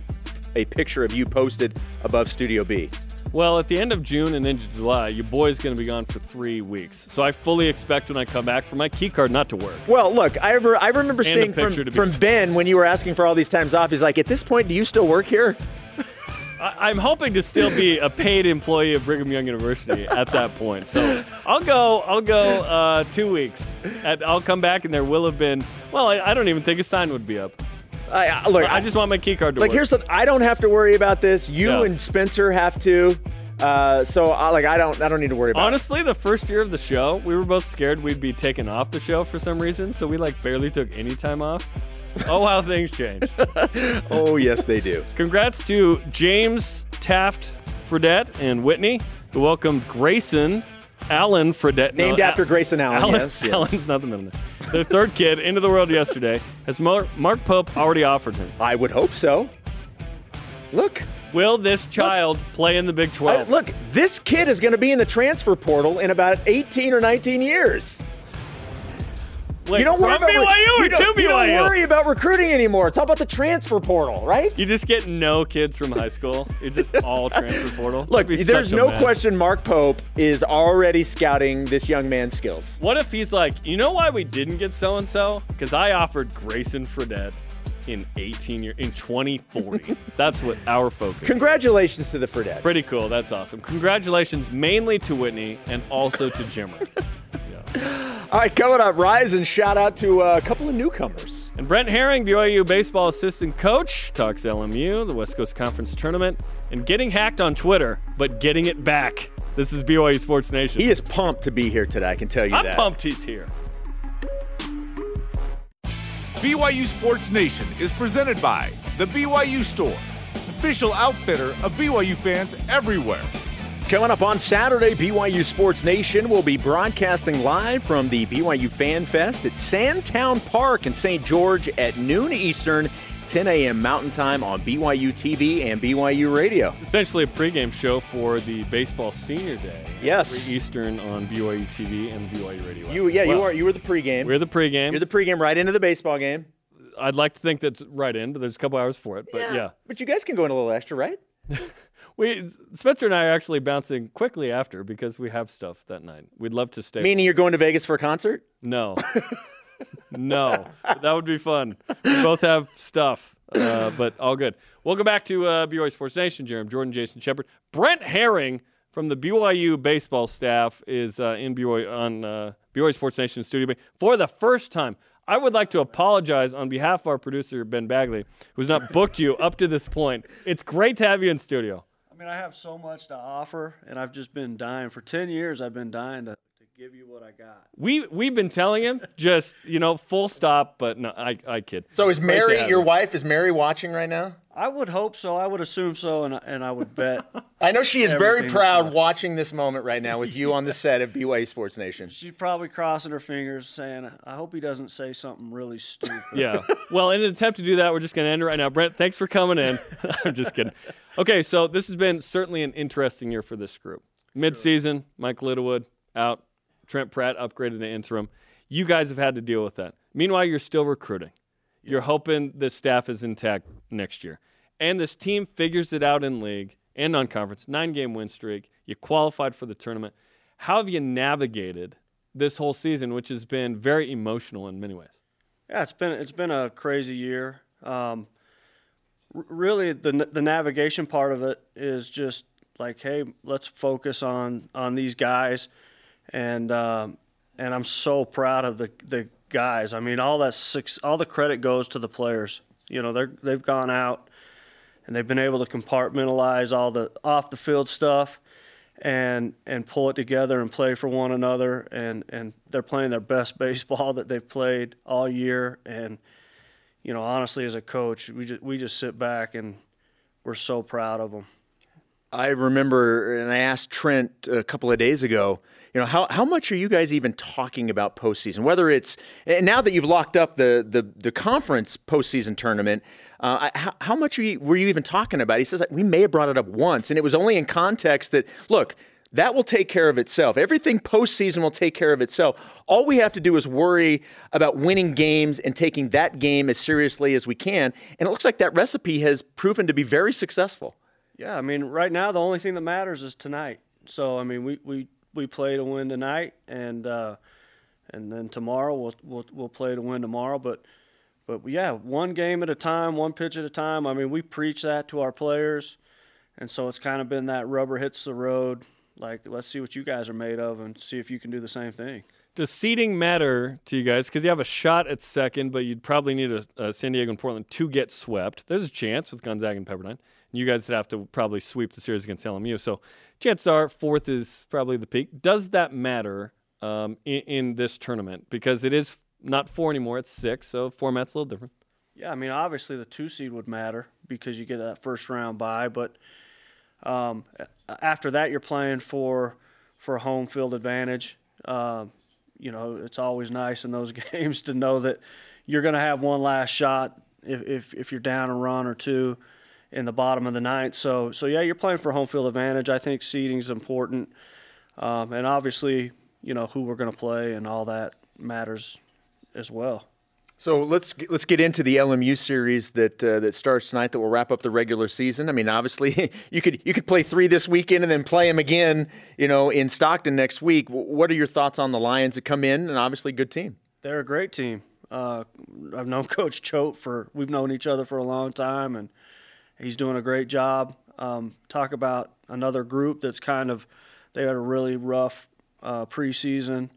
a picture of you posted above Studio B? Well, at the end of June and into July, your boy's going to be gone for three weeks. So I fully expect when I come back for my key card not to work. Well, look, I, re- I remember a seeing from, picture to be from Ben when you were asking for all these times off. He's like, at this point, do you still work here? I- I'm hoping to still be a paid employee of Brigham Young University at that point. So I'll go. I'll go uh, two weeks. And I'll come back, and there will have been. Well, I, I don't even think a sign would be up. I, I, look, I just want my key card to like work. here's the. I don't have to worry about this. You Yeah. and Spencer have to. Uh, so I, like I don't. I don't need to worry about. It. Honestly, the first year of the show, we were both scared we'd be taken off the show for some reason, so we like barely took any time off. Oh, how things change. Oh yes, they do. Congrats to James Taft Fredette and Whitney, who welcomed Grayson Allen Fredette. no, Named after Al- Grayson Allen. Allen, yes, yes. Allen's not the middle name. Their third kid into the world yesterday. Has Mar- Mark Pope already offered him? I would hope so. Look, Will this child play in the Big I- 12? look. This kid is going to be in the transfer portal in about 18 or 19 years. Wait, you don't worry from about BYU you or to don't, you don't worry about recruiting anymore. It's all about the transfer portal, right? You just get no kids from high school. It's just all transfer portal. Look, there's no mess. question Mark Pope is already scouting this young man's skills. What if he's like, you know why we didn't get so and so? Because I offered Grayson Fredette in 18 years, in 2040. That's what our focus. is. Congratulations to the Fredettes. Pretty cool. That's awesome. Congratulations mainly to Whitney and also to Jimmer. Yeah. All right, coming up, Rise and shout out to uh, a couple of newcomers. And Brent Haring, BYU baseball assistant coach, talks LMU, the West Coast Conference tournament, and getting hacked on Twitter, but getting it back. This is BYU Sports Nation. He is pumped to be here today, I can tell you I'm that. pumped he's here. BYU Sports Nation is presented by The BYU Store, official outfitter of BYU fans everywhere. Coming up on Saturday, BYU Sports Nation will be broadcasting live from the BYU Fan Fest at Sandtown Park in St. George at noon Eastern, 10 a.m. Mountain Time on BYU TV and BYU Radio. Essentially a pregame show for the baseball senior day. Yes. Eastern on BYU TV and BYU Radio. You, yeah, you are. You were the pregame. We're the pregame. You're the pregame right into the baseball game. I'd like to think that's right in, but there's a couple hours for it. But yeah. But you guys can go in a little extra, right? We Spencer and I are actually bouncing quickly after because we have stuff that night. We'd love to stay. Meaning you're going to Vegas for a concert? No. no. That would be fun. We both have stuff, uh, but all good. Welcome back to uh, BYU Sports Nation. Jarom Jordan, Jason Shepard. Brent Haring from the BYU baseball staff is uh, in BYU on uh, BYU Sports Nation studio for the first time. I would like to apologize on behalf of our producer, Ben Bagley, who's not booked you up to this point. It's great to have you in studio. I mean, I have so much to offer, and I've just been dying. For 10 years, I've been dying to give you what I got. We, we've been telling him just, you know, full stop, but no, I, I kid. So is Mary, have your you. wife, is Mary watching right now? I would hope so. I would assume so, and, I- and I would bet. I know she is very proud fine. watching this moment right now with you on the set of BYU Sports Nation. She's probably crossing her fingers saying, I hope he doesn't say something really stupid. Yeah. Well, in an attempt to do that, we're just going to end it right now. Brent, thanks for coming in. I'm just kidding. Okay, so this has been certainly an interesting year for this group. Mid-season, Mike Littlewood out, Trent Pratt upgraded to interim. You guys have had to deal with that. Meanwhile, you're still recruiting. You're hoping the staff is intact next year. And this team figures it out in league and non-conference, nine-game win streak. You qualified for the tournament. How have you navigated this whole season, which has been very emotional in many ways? Yeah, it's been it's been a crazy year. Um, really, the the navigation part of it is just like, hey, let's focus on on these guys, and um, and I'm so proud of the the guys. I mean, all that six, all the credit goes to the players. You know, they're they've gone out and they've been able to compartmentalize all the off the field stuff and and pull it together and play for one another and and they're playing their best baseball that they've played all year and you know honestly as a coach we just we just sit back and we're so proud of them I remember, and I asked Trent a couple of days ago, you know, how, how much are you guys even talking about postseason? Whether it's and now that you've locked up the the, the conference postseason tournament, uh, how, how much you, were you even talking about? He says we may have brought it up once, and it was only in context that look, that will take care of itself. Everything postseason will take care of itself. All we have to do is worry about winning games and taking that game as seriously as we can. And it looks like that recipe has proven to be very successful. Yeah, I mean, right now the only thing that matters is tonight. So I mean, we we, we play to win tonight, and uh, and then tomorrow we'll we'll we'll play to win tomorrow. But but yeah, one game at a time, one pitch at a time. I mean, we preach that to our players, and so it's kind of been that rubber hits the road. Like, let's see what you guys are made of, and see if you can do the same thing. Does seeding matter to you guys? Because you have a shot at second, but you'd probably need a, a San Diego and Portland to get swept. There's a chance with Gonzaga and Pepperdine. You guys would have to probably sweep the series against LMU. So chances are fourth is probably the peak. Does that matter um, in, in this tournament? Because it is not four anymore; it's six. So format's a little different. Yeah, I mean, obviously the two seed would matter because you get that first round bye, but um, after that you're playing for for home field advantage. Um, you know, it's always nice in those games to know that you're going to have one last shot if, if if you're down a run or two in the bottom of the ninth. So so yeah, you're playing for home field advantage. I think seeding is important, um, and obviously you know who we're going to play and all that matters as well. So let's let's get into the LMU series that uh, that starts tonight. That will wrap up the regular season. I mean, obviously, you could you could play three this weekend and then play them again, you know, in Stockton next week. What are your thoughts on the Lions that come in and obviously good team? They're a great team. Uh, I've known Coach Choate for we've known each other for a long time, and he's doing a great job. Um, talk about another group that's kind of they had a really rough uh, preseason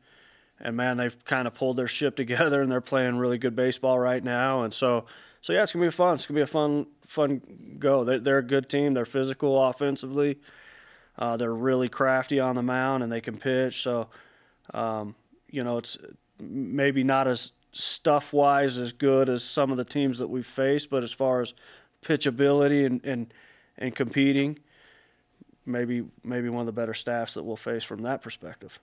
and man, they've kind of pulled their ship together and they're playing really good baseball right now. And so, so yeah, it's gonna be fun. It's gonna be a fun, fun go. They're, they're a good team. They're physical offensively. Uh, they're really crafty on the mound and they can pitch. So, um, you know, it's maybe not as stuff wise as good as some of the teams that we've faced, but as far as pitchability and, and, and competing, maybe maybe one of the better staffs that we'll face from that perspective.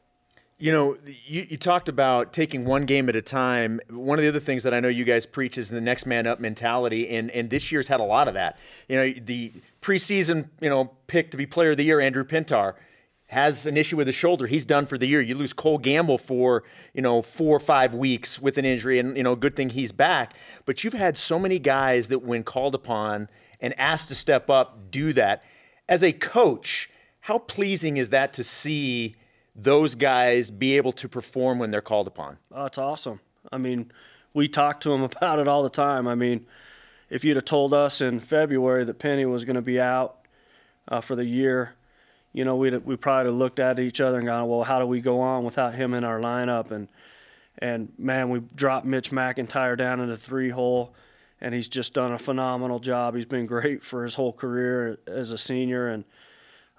You know, you, you, talked about taking one game at a time. One of the other things that I know you guys preach is the next man up mentality, and, and this year's had a lot of that. You know, the preseason, you know, pick to be player of the year, Andrew Pintar, has an issue with his shoulder. He's done for the year. You lose Cole Gamble for, you know, four or five weeks with an injury, and, you know, good thing he's back. But you've had so many guys that, when called upon and asked to step up, do that. As a coach, how pleasing is that to see – those guys be able to perform when they're called upon? Oh, it's awesome. I mean, we talk to them about it all the time. I mean, if you'd have told us in February that Penny was going to be out uh, for the year, you know, we'd we probably looked at each other and gone, well, how do we go on without him in our lineup? And and man, we dropped Mitch McIntyre down in the three hole, and he's just done a phenomenal job. He's been great for his whole career as a senior, and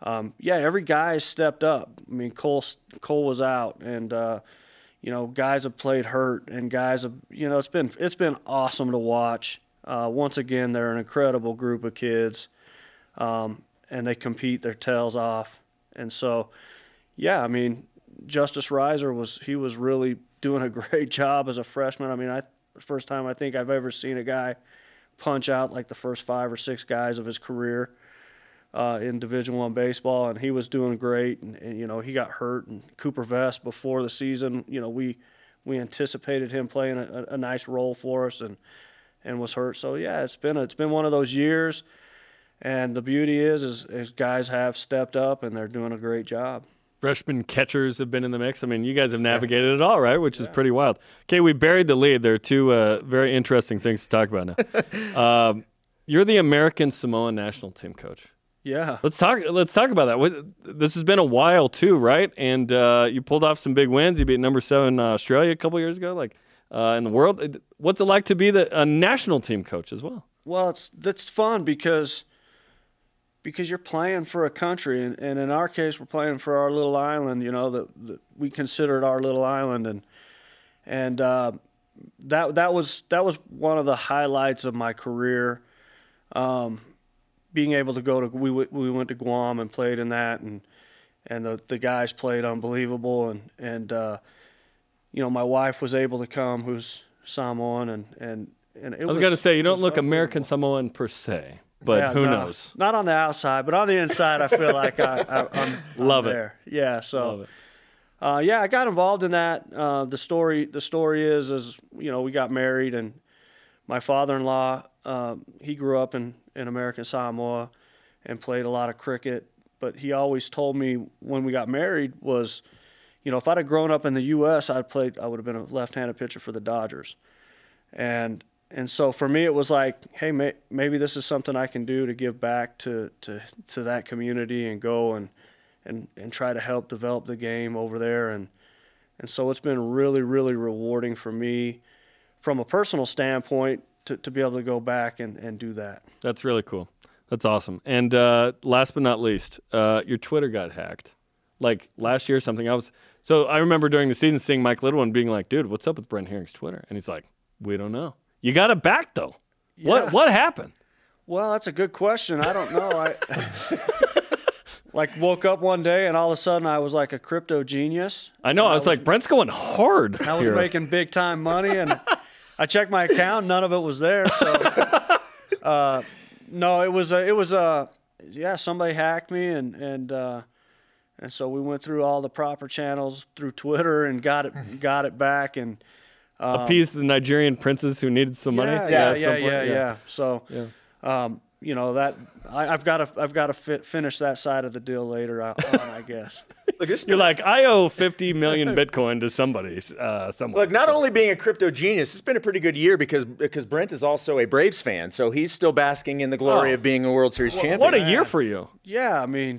um, yeah, every guy stepped up. I mean, Cole Cole was out, and uh, you know, guys have played hurt, and guys have you know, it's been it's been awesome to watch. Uh, once again, they're an incredible group of kids, um, and they compete their tails off. And so, yeah, I mean, Justice Riser was he was really doing a great job as a freshman. I mean, I first time I think I've ever seen a guy punch out like the first five or six guys of his career uh, in Division One baseball, and he was doing great. And, and, you know, he got hurt. And Cooper Vest before the season, you know, we we anticipated him playing a, a nice role for us, and and was hurt. So yeah, it's been a, it's been one of those years. And the beauty is, is, is guys have stepped up and they're doing a great job. Freshman catchers have been in the mix. I mean, you guys have navigated it all, right? Which is pretty wild. Okay, we buried the lead. There are two uh, very interesting things to talk about now. um, you're the American Samoan national team coach. Yeah. Let's talk. Let's talk about that. This has been a while too, right? And uh, you pulled off some big wins. You beat number seven uh, Australia a couple years ago, like uh, in the world. What's it like to be the a national team coach as well? Well, it's that's fun because because you're playing for a country, and, and in our case, we're playing for our little island. You know that, that we consider it our little island, and and uh, that that was that was one of the highlights of my career. Um, being able to go to we w- we went to Guam and played in that, and and the the guys played unbelievable, and and uh, you know my wife was able to come, who's Samoan, and and and it I was going to say you don't look American. Samoan per se, but Yeah, who no, knows? Not on the outside, but on the inside, I feel like I, I, I'm, I'm Love it. there. Yeah, Love so it. uh, yeah, I got involved in that. Uh, the story, the story is, is you know, we got married, and my father-in-law, um, he grew up in in American Samoa, and played a lot of cricket. But he always told me when we got married was, you know, if I'd have grown up in the U.S., I'd played, I would have been a left-handed pitcher for the Dodgers, and and so for me it was like, hey, may, maybe this is something I can do to give back to to to that community and go and and and try to help develop the game over there and and so it's been really really rewarding for me from a personal standpoint to, to be able to go back and, and do that. That's really cool. That's awesome. And uh, last but not least, uh, your Twitter got hacked. Like last year, or something. I was so I remember during the season seeing Mike Little and being like, "Dude, what's up with Brent Haring's Twitter?" And he's like, "We don't know. You got it back though. What Yeah. what happened?" Well, that's a good question. I don't know. I like woke up one day and all of a sudden I was like a crypto genius. I know. I was, was- like, Brent's going hard. I was here. making big time money, and I checked my account. None of it was there. So, uh, no, it was a, it was a, yeah. Somebody hacked me, and and uh, and so we went through all the proper channels through Twitter and got it got it back, and appeased the Nigerian princes who needed some money. yeah, yeah, at some yeah, yeah, yeah. So, Yeah. um, you know that I, I've got to I've got to fi- finish that side of the deal later on, I guess. Look, You're like, I owe 50 million Bitcoin to somebody uh, somewhere. Look, not only being a crypto genius, it's been a pretty good year because because Brent is also a Braves fan, so he's still basking in the glory Oh. of being a World Series champion. what a year for you. Yeah, I mean,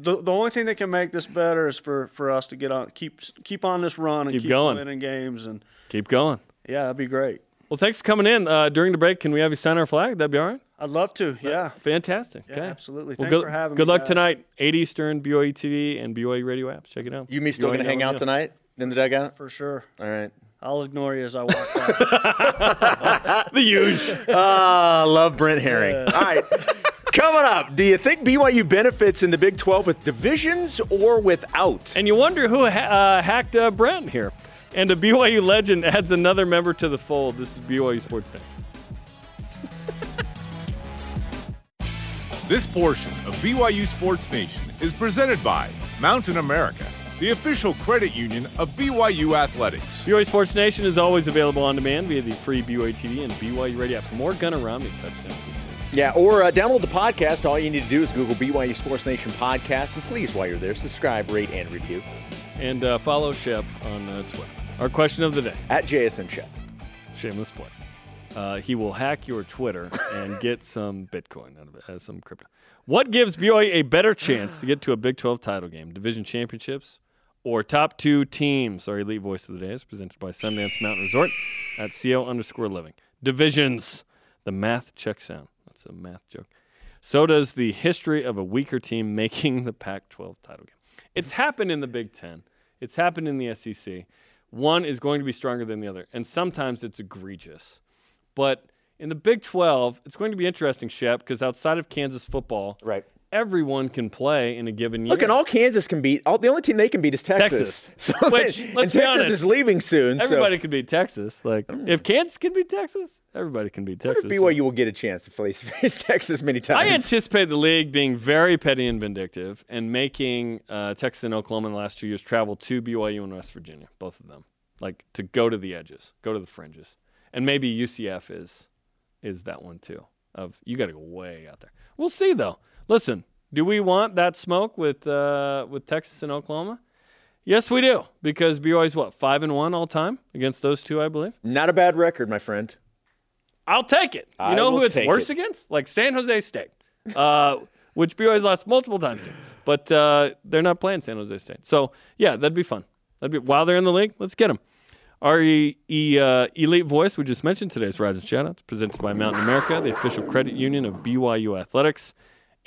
the the only thing that can make this better is for, for us to get on keep keep on this run and Keep keep, going. winning games, and Keep going. yeah, that'd be great. Well, thanks for coming in. Uh, during the break, can we have you sign our flag? That'd be all right. I'd love to. Yeah, Fantastic. yeah, okay. absolutely. Well, Thanks good, for having good me. luck guys. tonight, 8 Eastern, BYU TV, and BYU radio apps. Check it out. You me still going to hang out radio. tonight in the dugout? for sure. All right. I'll ignore you as I walk out. The huge. Ah, love Brent Haring. All right. Coming up, do you think BYU benefits in the Big 12 with divisions or without? and you wonder who ha- uh, hacked uh, Brent here. And a BYU legend adds another member to the fold. This is BYU Sports Day. This portion of BYU Sports Nation is presented by Mountain America, the official credit union of BYU Athletics. BYU Sports Nation is always available on demand via the free BYU TV and BYU radio app. More gun around me touchdowns. Yeah, or uh, download the podcast. All you need to do is Google BYU Sports Nation podcast. And please, while you're there, subscribe, rate, and review And uh, follow Shep on uh, Twitter. Our question of the day. at JSM Show. Shameless plug. Uh, he will hack your Twitter and get some Bitcoin out of it, as some crypto. What gives BYU a better chance to get to a Big 12 title game, division championships, or top two teams? Our elite voice of the day is presented by Sundance Mountain Resort at CO underscore living. Divisions. The math checks out. A math joke. So does the history of a weaker team making the Pac 12 title game. It's happened in the Big Ten, it's happened in the SEC. One is going to be stronger than the other, and sometimes it's egregious. But in the Big 12, it's going to be interesting, Shep, because outside of Kansas football, Right. Everyone can play in a given year. Look, and all Kansas can beat. All the only team they can beat is Texas. Texas. So, Which, and Texas honest, is leaving soon. Everybody so can beat Texas. Like, if Kansas can beat Texas, everybody can beat Texas. if BYU will get a chance to face, face Texas many times? I anticipate the league being very petty and vindictive and making uh, Texas and Oklahoma in the last two years travel to BYU and West Virginia, both of them, like to go to the edges, go to the fringes, and maybe UCF is is that one too. of you got to go way out there. We'll see though. Listen, do we want that smoke with uh, with Texas and Oklahoma? Yes, we do because BYU's what five and one all time against those two, I believe. Not a bad record, my friend. I'll take it. You I know who it's worse it. against? Like San Jose State, uh, which BYU's lost multiple times to. But uh, they're not playing San Jose State. So, yeah, that'd be fun. That'd be While they're in the league, let's get them. Our e- uh, elite voice we just mentioned today, today's Rising Shoutouts, presented by Mountain America, the official credit union of BYU Athletics.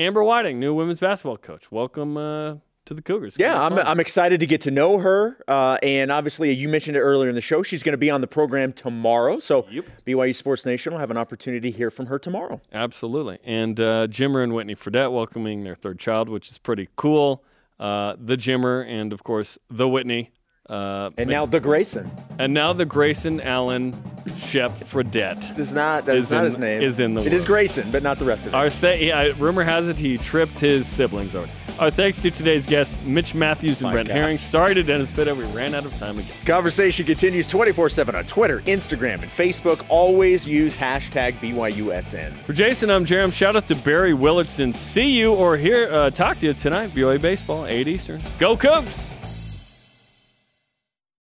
Amber Whiting, new women's basketball coach. Welcome uh, to the Cougars. Yeah, I'm. I'm excited to get to know her. Uh, and obviously, you mentioned it earlier in the show. She's going to be on the program tomorrow. So Yep. BYU Sports Nation will have an opportunity to hear from her tomorrow. Absolutely. And uh, Jimmer and Whitney Fredette welcoming their third child, which is pretty cool. Uh, the Jimmer and, of course, the Whitney. Uh, And now the Grayson. and now the Grayson Allen Shep Fredette. Is not that is, Is not in- his name. is in the It is works. Grayson, but not the rest of it. Our th- yeah, rumor has it he tripped his siblings already. Our thanks to today's guests, Mitch Matthews and My Brent. Haring. Sorry to Dennis Pitta, we ran out of time again. Conversation continues 24 7 on Twitter, Instagram, and Facebook. Always use hashtag BYUSN. For Jason, I'm Jarom. Shout out to Barry Willardson. See you or hear uh, talk to you tonight. BYU Baseball, 8 Eastern. Go Cougs!